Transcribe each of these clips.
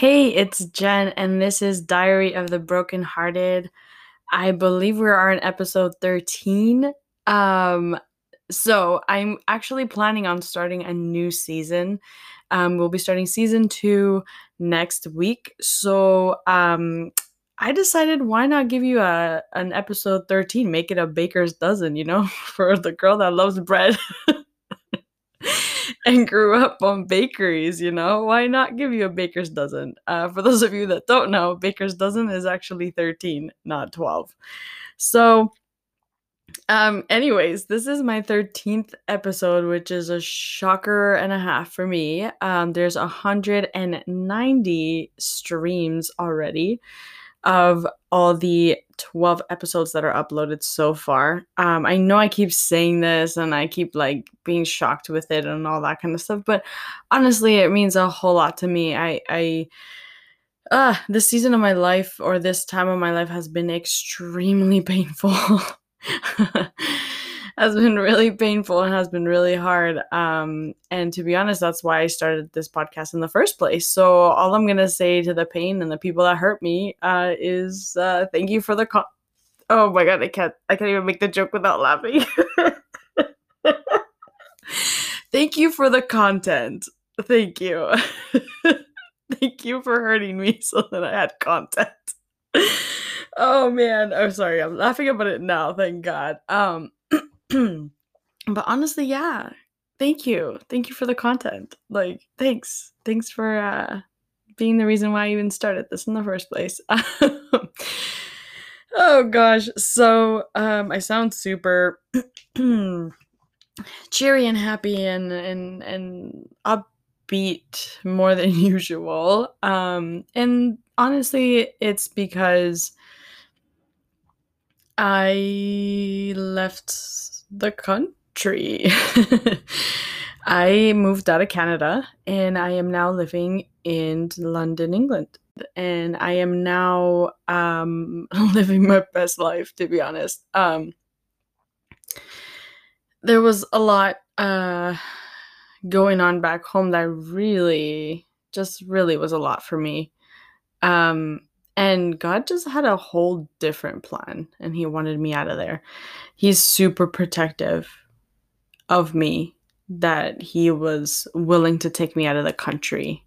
Hey, it's Jen, and this is Diary of the Brokenhearted. I believe we are in episode 13. Um, so I'm actually planning on starting a new season. Um, we'll be starting season two next week. So um, I decided why not give you a an episode 13, make it a baker's dozen, you know, for the girl that loves bread. and grew up on bakeries, you know, why not give you a baker's dozen? Uh, for those of you that don't know, baker's dozen is actually 13, not 12. So, um, anyways, this is my 13th episode, which is a shocker and a half for me. Um, there's 190 streams already of all the 12 episodes that are uploaded so far. Um, I know I keep saying this and I keep like being shocked with it and all that kind of stuff, but honestly, it means a whole lot to me. I, I, uh, this season of my life or this time of my life has been extremely painful. has been really painful and has been really hard. Um, and to be honest, that's why I started this podcast in the first place. So all I'm gonna say to the pain and the people that hurt me uh, is uh, thank you for the con- Oh my god, I can't I can't even make the joke without laughing. thank you for the content. Thank you. thank you for hurting me so that I had content. oh man, I'm sorry. I'm laughing about it now. Thank God. Um, but honestly, yeah. Thank you. Thank you for the content. Like, thanks. Thanks for uh being the reason why I even started this in the first place. oh gosh. So, um I sound super cheery and happy and and and upbeat more than usual. Um and honestly, it's because I left the country. I moved out of Canada and I am now living in London, England. And I am now um, living my best life, to be honest. Um, there was a lot uh, going on back home that really, just really was a lot for me. Um, and God just had a whole different plan and he wanted me out of there. He's super protective of me that he was willing to take me out of the country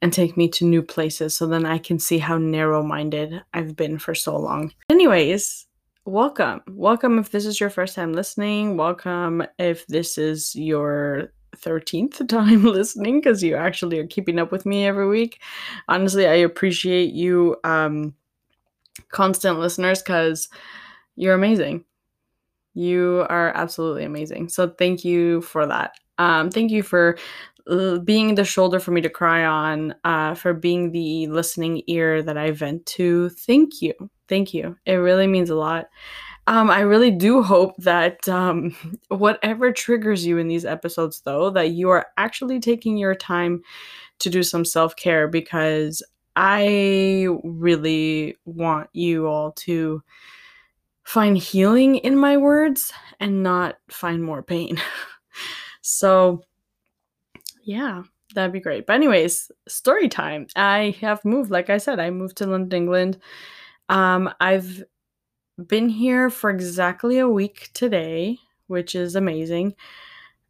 and take me to new places so then I can see how narrow minded I've been for so long. Anyways, welcome. Welcome if this is your first time listening. Welcome if this is your 13th time listening because you actually are keeping up with me every week. Honestly, I appreciate you um constant listeners cuz you're amazing. You are absolutely amazing. So thank you for that. Um thank you for uh, being the shoulder for me to cry on, uh, for being the listening ear that I vent to. Thank you. Thank you. It really means a lot. Um, I really do hope that um, whatever triggers you in these episodes, though, that you are actually taking your time to do some self care because I really want you all to find healing in my words and not find more pain. so, yeah, that'd be great. But, anyways, story time. I have moved, like I said, I moved to London, England. Um, I've been here for exactly a week today, which is amazing.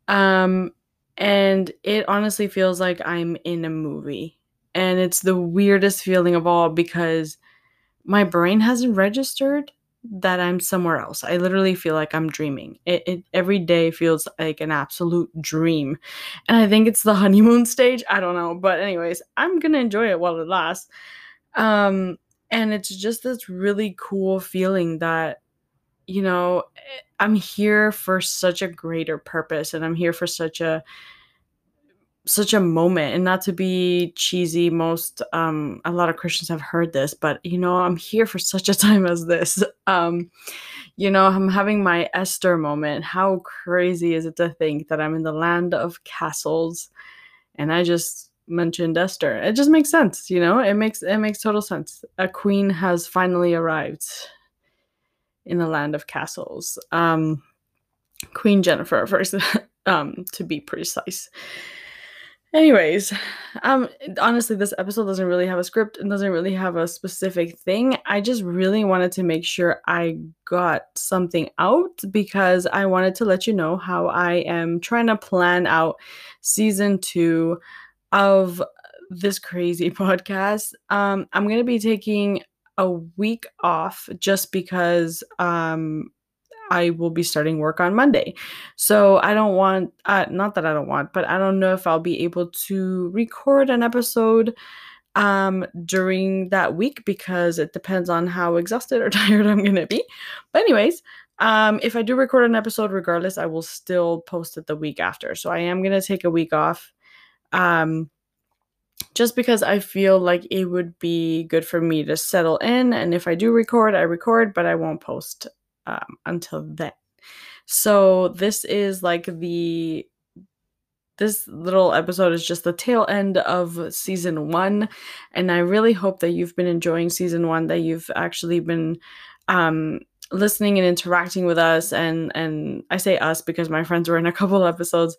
Um, and it honestly feels like I'm in a movie. And it's the weirdest feeling of all because my brain hasn't registered that I'm somewhere else. I literally feel like I'm dreaming. It, it, every day feels like an absolute dream. And I think it's the honeymoon stage. I don't know, but anyways, I'm going to enjoy it while it lasts. Um and it's just this really cool feeling that you know eh, i'm here for such a greater purpose and i'm here for such a such a moment. And not to be cheesy most um a lot of christians have heard this but you know i'm here for such a time as this. Um you know i'm having my esther moment. How crazy is it to think that i'm in the land of castles and i just mentioned Esther. It just makes sense, you know. It makes it makes total sense. A queen has finally arrived in the land of castles. Um, queen Jennifer, first, um, to be precise. Anyways, um honestly this episode doesn't really have a script and doesn't really have a specific thing. I just really wanted to make sure I got something out because I wanted to let you know how I am trying to plan out season 2 of this crazy podcast. Um I'm going to be taking a week off just because um I will be starting work on Monday. So I don't want, uh, not that I don't want, but I don't know if I'll be able to record an episode um during that week because it depends on how exhausted or tired I'm going to be. But anyways, um if I do record an episode regardless, I will still post it the week after. So I am going to take a week off. Um just because I feel like it would be good for me to settle in and if I do record, I record, but I won't post um, until then. So this is like the this little episode is just the tail end of season one and i really hope that you've been enjoying season one that you've actually been um, listening and interacting with us and and i say us because my friends were in a couple episodes.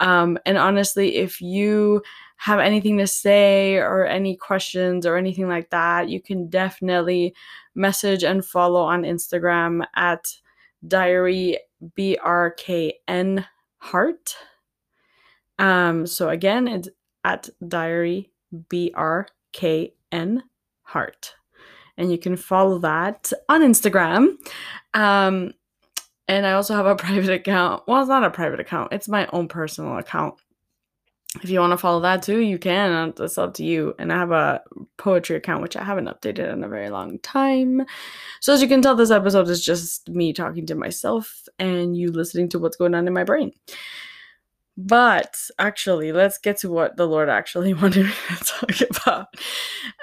Um, and honestly if you have anything to say or any questions or anything like that you can definitely message and follow on instagram at diary brkn heart um, so again, it's at diary brkn heart, and you can follow that on Instagram. Um, and I also have a private account. Well, it's not a private account; it's my own personal account. If you want to follow that too, you can. It's up to you. And I have a poetry account, which I haven't updated in a very long time. So, as you can tell, this episode is just me talking to myself and you listening to what's going on in my brain. But actually, let's get to what the Lord actually wanted me to talk about.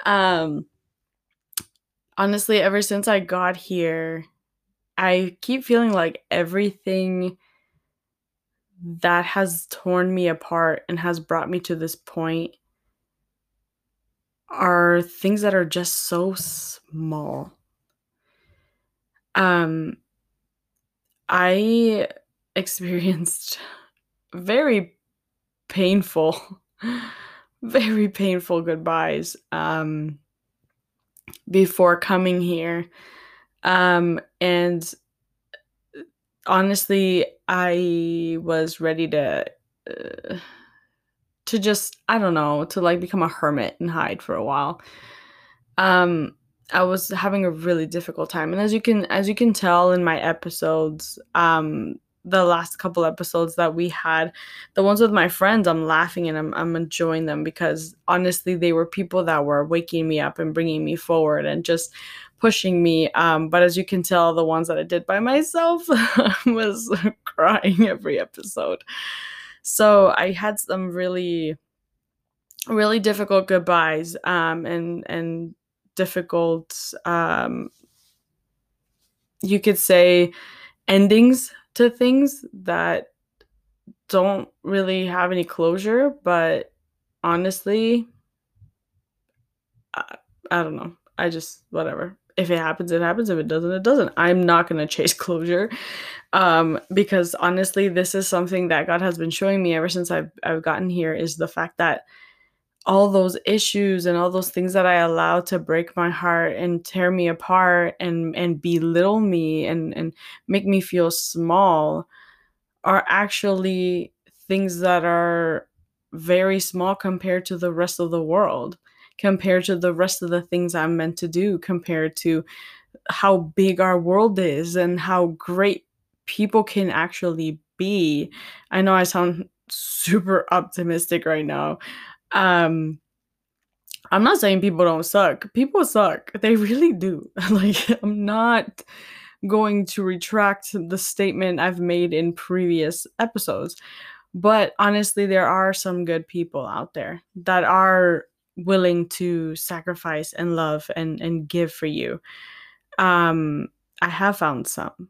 Um, honestly, ever since I got here, I keep feeling like everything that has torn me apart and has brought me to this point are things that are just so small. Um, I experienced very painful, very painful goodbyes um, before coming here. Um, and honestly, I was ready to. Uh, to just I don't know to like become a hermit and hide for a while. Um, I was having a really difficult time, and as you can as you can tell in my episodes, um, the last couple episodes that we had the ones with my friends i'm laughing and I'm, I'm enjoying them because honestly they were people that were waking me up and bringing me forward and just pushing me. Um, but as you can tell the ones that i did by myself was crying every episode. So i had some really really difficult goodbyes um, and and difficult um, you could say endings to things that don't really have any closure, but honestly, I, I don't know. I just, whatever. If it happens, it happens. If it doesn't, it doesn't. I'm not going to chase closure um, because honestly, this is something that God has been showing me ever since I've, I've gotten here is the fact that all those issues and all those things that I allowed to break my heart and tear me apart and and belittle me and and make me feel small are actually things that are very small compared to the rest of the world compared to the rest of the things I'm meant to do compared to how big our world is and how great people can actually be. I know I sound super optimistic right now um i'm not saying people don't suck. People suck. They really do. Like i'm not going to retract the statement i've made in previous episodes but honestly there are some good people out there that are willing to sacrifice and love and and give for you. Um i have found some.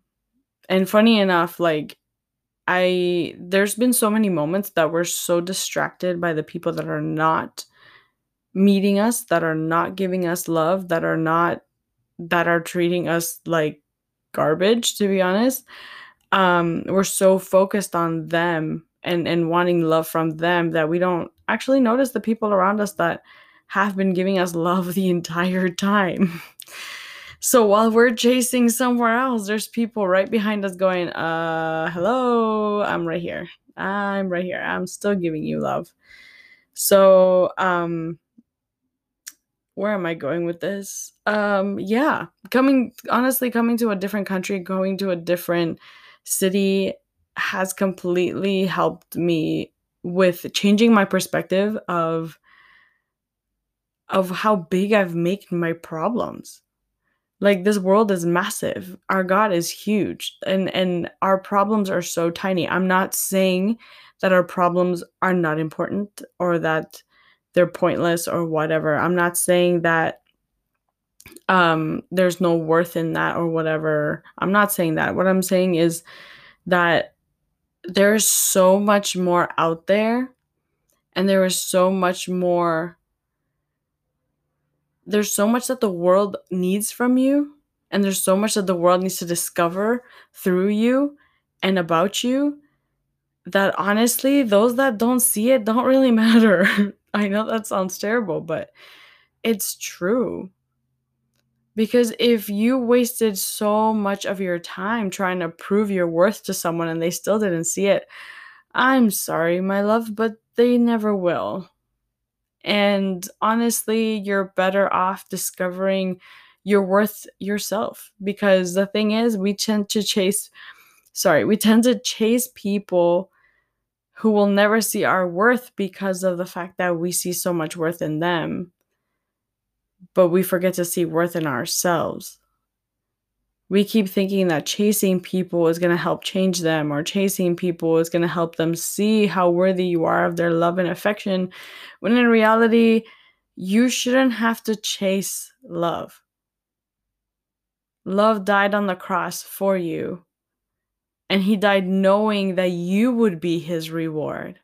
And funny enough like I there's been so many moments that we're so distracted by the people that are not meeting us, that are not giving us love, that are not that are treating us like garbage to be honest. Um we're so focused on them and and wanting love from them that we don't actually notice the people around us that have been giving us love the entire time. So while we're chasing somewhere else, there's people right behind us going, uh, hello, I'm right here. I'm right here. I'm still giving you love. So, um, where am I going with this? Um, yeah, coming honestly, coming to a different country, going to a different city has completely helped me with changing my perspective of of how big I've made my problems. Like this world is massive. Our God is huge and and our problems are so tiny. I'm not saying that our problems are not important or that they're pointless or whatever. I'm not saying that um there's no worth in that or whatever. I'm not saying that. What I'm saying is that there's so much more out there and there is so much more there's so much that the world needs from you and there's so much that the world needs to discover through you and about you that honestly those that don't see it don't really matter. I know that sounds terrible but it's true. Because if you wasted so much of your time trying to prove your worth to someone and they still didn't see it i'm sorry my love but they never will and honestly, you're better off discovering your worth yourself because the thing is, we tend to chase, sorry, we tend to chase people who will never see our worth because of the fact that we see so much worth in them, but we forget to see worth in ourselves we keep thinking that chasing people is going to help change them or chasing people is going to help them see how worthy you are of their love and affection when in reality you shouldn't have to chase love. Love died on the cross for you and he died knowing that you would be his reward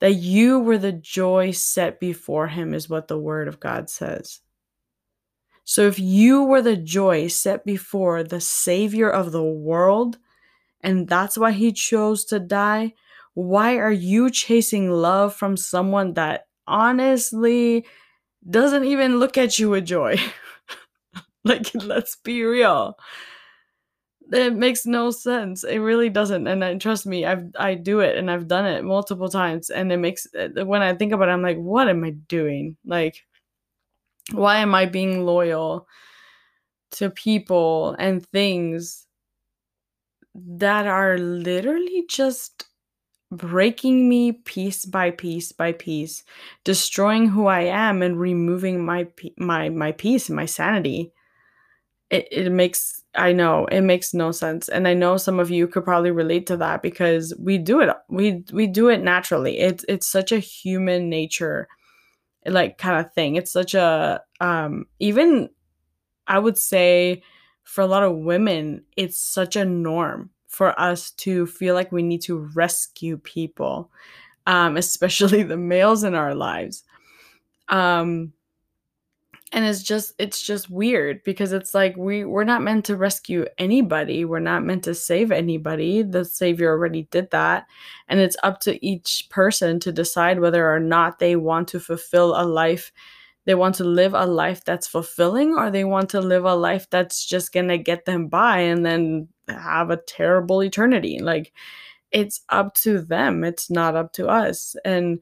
that you were the joy set before him is what the word of god says so if you were the joy set before the Savior of the world, and that's why he chose to die, why are you chasing love from someone that honestly doesn't even look at you with joy? like, let's be real. It makes no sense. It really doesn't. And I, trust me, I've I do it and I've done it multiple times. And it makes uh, when I think about it, I'm like, what am I doing? Like, why am I being loyal to people and things that are literally just breaking me piece by piece by piece, destroying who I am and removing my my my peace and my sanity. It it makes I know it makes no sense and I know some of you could probably relate to that because we do it we we do it naturally. It's it's such a human nature like kind of thing. It's such a um even I would say for a lot of women, it's such a norm for us to feel like we need to rescue people, um, especially the males in our lives. Um, and it's just it's just weird because it's like we we're not meant to rescue anybody. We're not meant to save anybody. The savior already did that. And it's up to each person to decide whether or not they want to fulfill a life they want to live a life that's fulfilling or they want to live a life that's just going to get them by and then have a terrible eternity. Like it's up to them. It's not up to us. And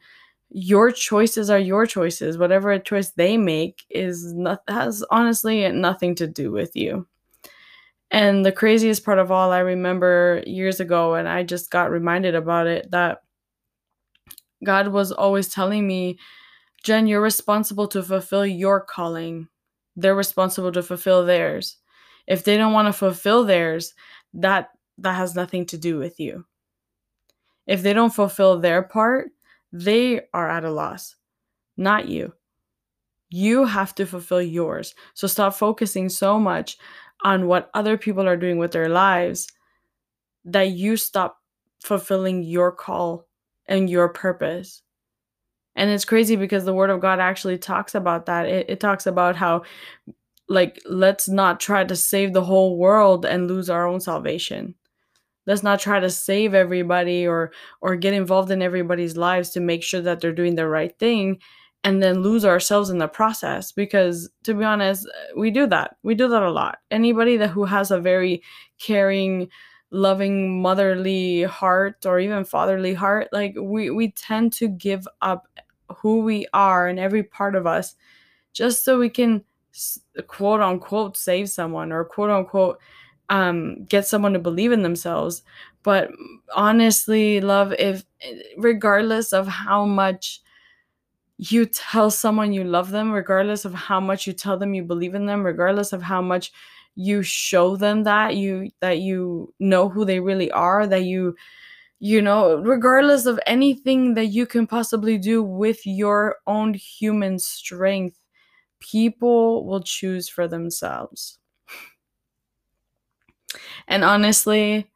your choices are your choices. Whatever choice they make is not has honestly nothing to do with you. And the craziest part of all, I remember years ago, and I just got reminded about it that God was always telling me, Jen, you're responsible to fulfill your calling. They're responsible to fulfill theirs. If they don't want to fulfill theirs, that that has nothing to do with you. If they don't fulfill their part, they are at a loss, not you. You have to fulfill yours. So stop focusing so much on what other people are doing with their lives that you stop fulfilling your call and your purpose. And it's crazy because the word of God actually talks about that. It, it talks about how, like, let's not try to save the whole world and lose our own salvation. Let's not try to save everybody or or get involved in everybody's lives to make sure that they're doing the right thing and then lose ourselves in the process because to be honest uh, we do that. We do that a lot. Anybody that who has a very caring loving motherly heart or even fatherly heart like we we tend to give up who we are and every part of us just so we can quote unquote save someone or quote unquote um, get someone to believe in themselves. But honestly, love, if regardless of how much you tell someone you love them, regardless of how much you tell them you believe in them, regardless of how much you show them that you that you know who they really are, that you you know, regardless of anything that you can possibly do with your own human strength, people will choose for themselves. And honestly,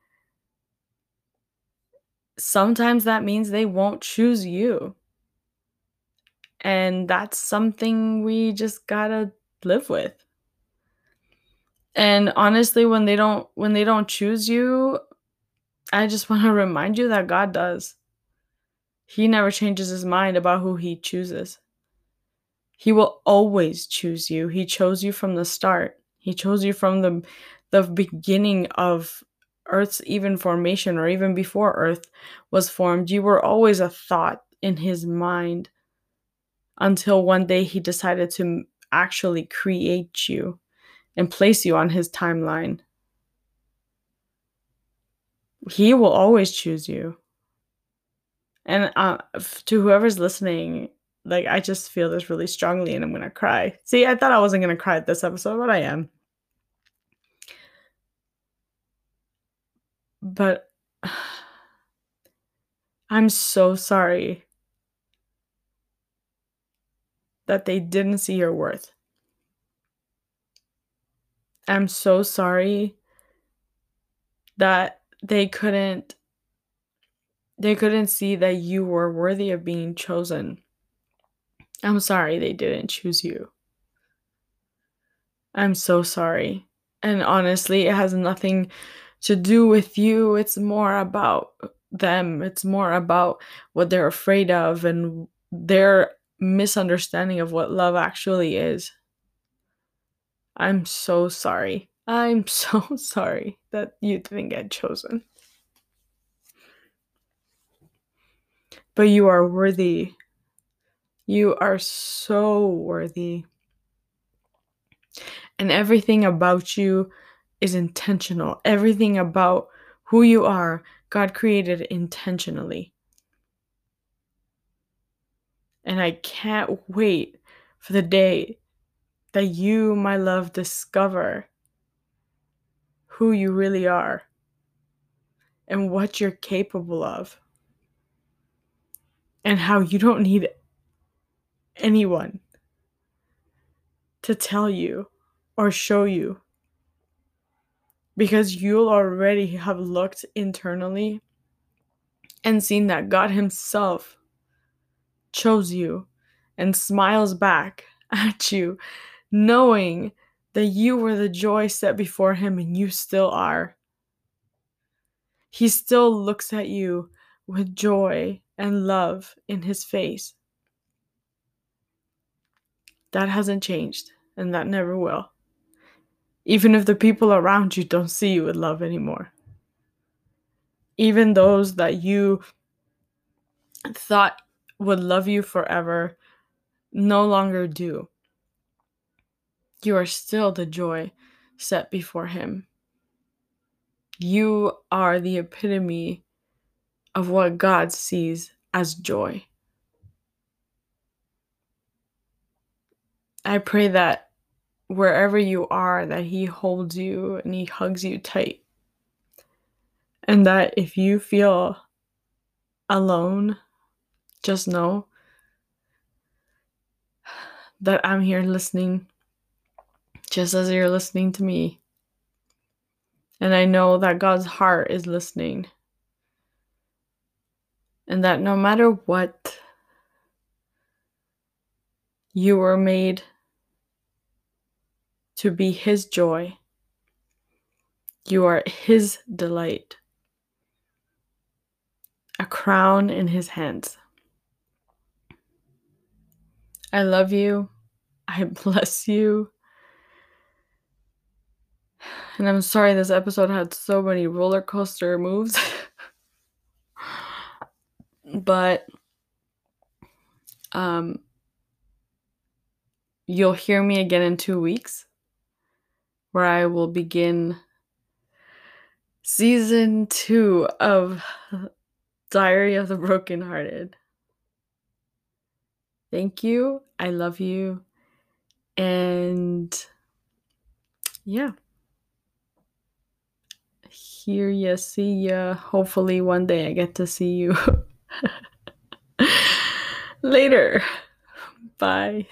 sometimes that means they won't choose you. And that's something we just gotta live with. And honestly, when they don't when they don't choose you, I just want to remind you that God does. He never changes his mind about who he chooses. He will always choose you. He chose you from the start. He chose you from the the beginning of Earth's even formation or even before Earth was formed. You were always a thought in his mind until one day he decided to actually create you and place you on his timeline. He will always choose you. And uh, to whoever's listening, like I just feel this really strongly and I'm to cry. See, I thought I wasn't to cry at this episode, but I am. But I'm so sorry that they didn't see your worth. I'm so sorry that they couldn't they couldn't see that you were worthy of being chosen. I'm sorry they didn't choose you. I'm so sorry. And honestly, it has nothing to do with you. It's more about them. It's more about what they're afraid of and their misunderstanding of what love actually is. I'm so sorry. I'm so sorry that you didn't get chosen. But you are worthy. You are so worthy. And everything about you is intentional. Everything about who you are, God created intentionally. And I can't wait for the day that you, my love, discover who you really are and what you're capable of, and how you don't need anyone to tell you or show you because you'll already have looked internally and seen that God Himself chose you and smiles back at you, knowing that you were the joy set before Him and you still are. He still looks at you with joy and love in His face. That hasn't changed, and that never will even if the people around you don't see you with love anymore. Even those that you thought would love you forever no longer do. You are still the joy set before Him. You are the epitome of what God sees as joy. I pray that wherever you are, that He holds you and He hugs you tight. And that if you feel alone, just know that I'm here listening, just as you're listening to me. And I know that God's heart is listening. And that no matter what, you were made to be His joy. You are His delight. a crown in his hands. I love you. I bless you. And I'm sorry this episode had so many roller coaster moves. but um you'll hear me again in 2 weeks where I will begin season 2 of Diary of the Brokenhearted. Thank you. I love you. And yeah. Hear ya, see ya. Hopefully, one day I get to see you. Later. Bye.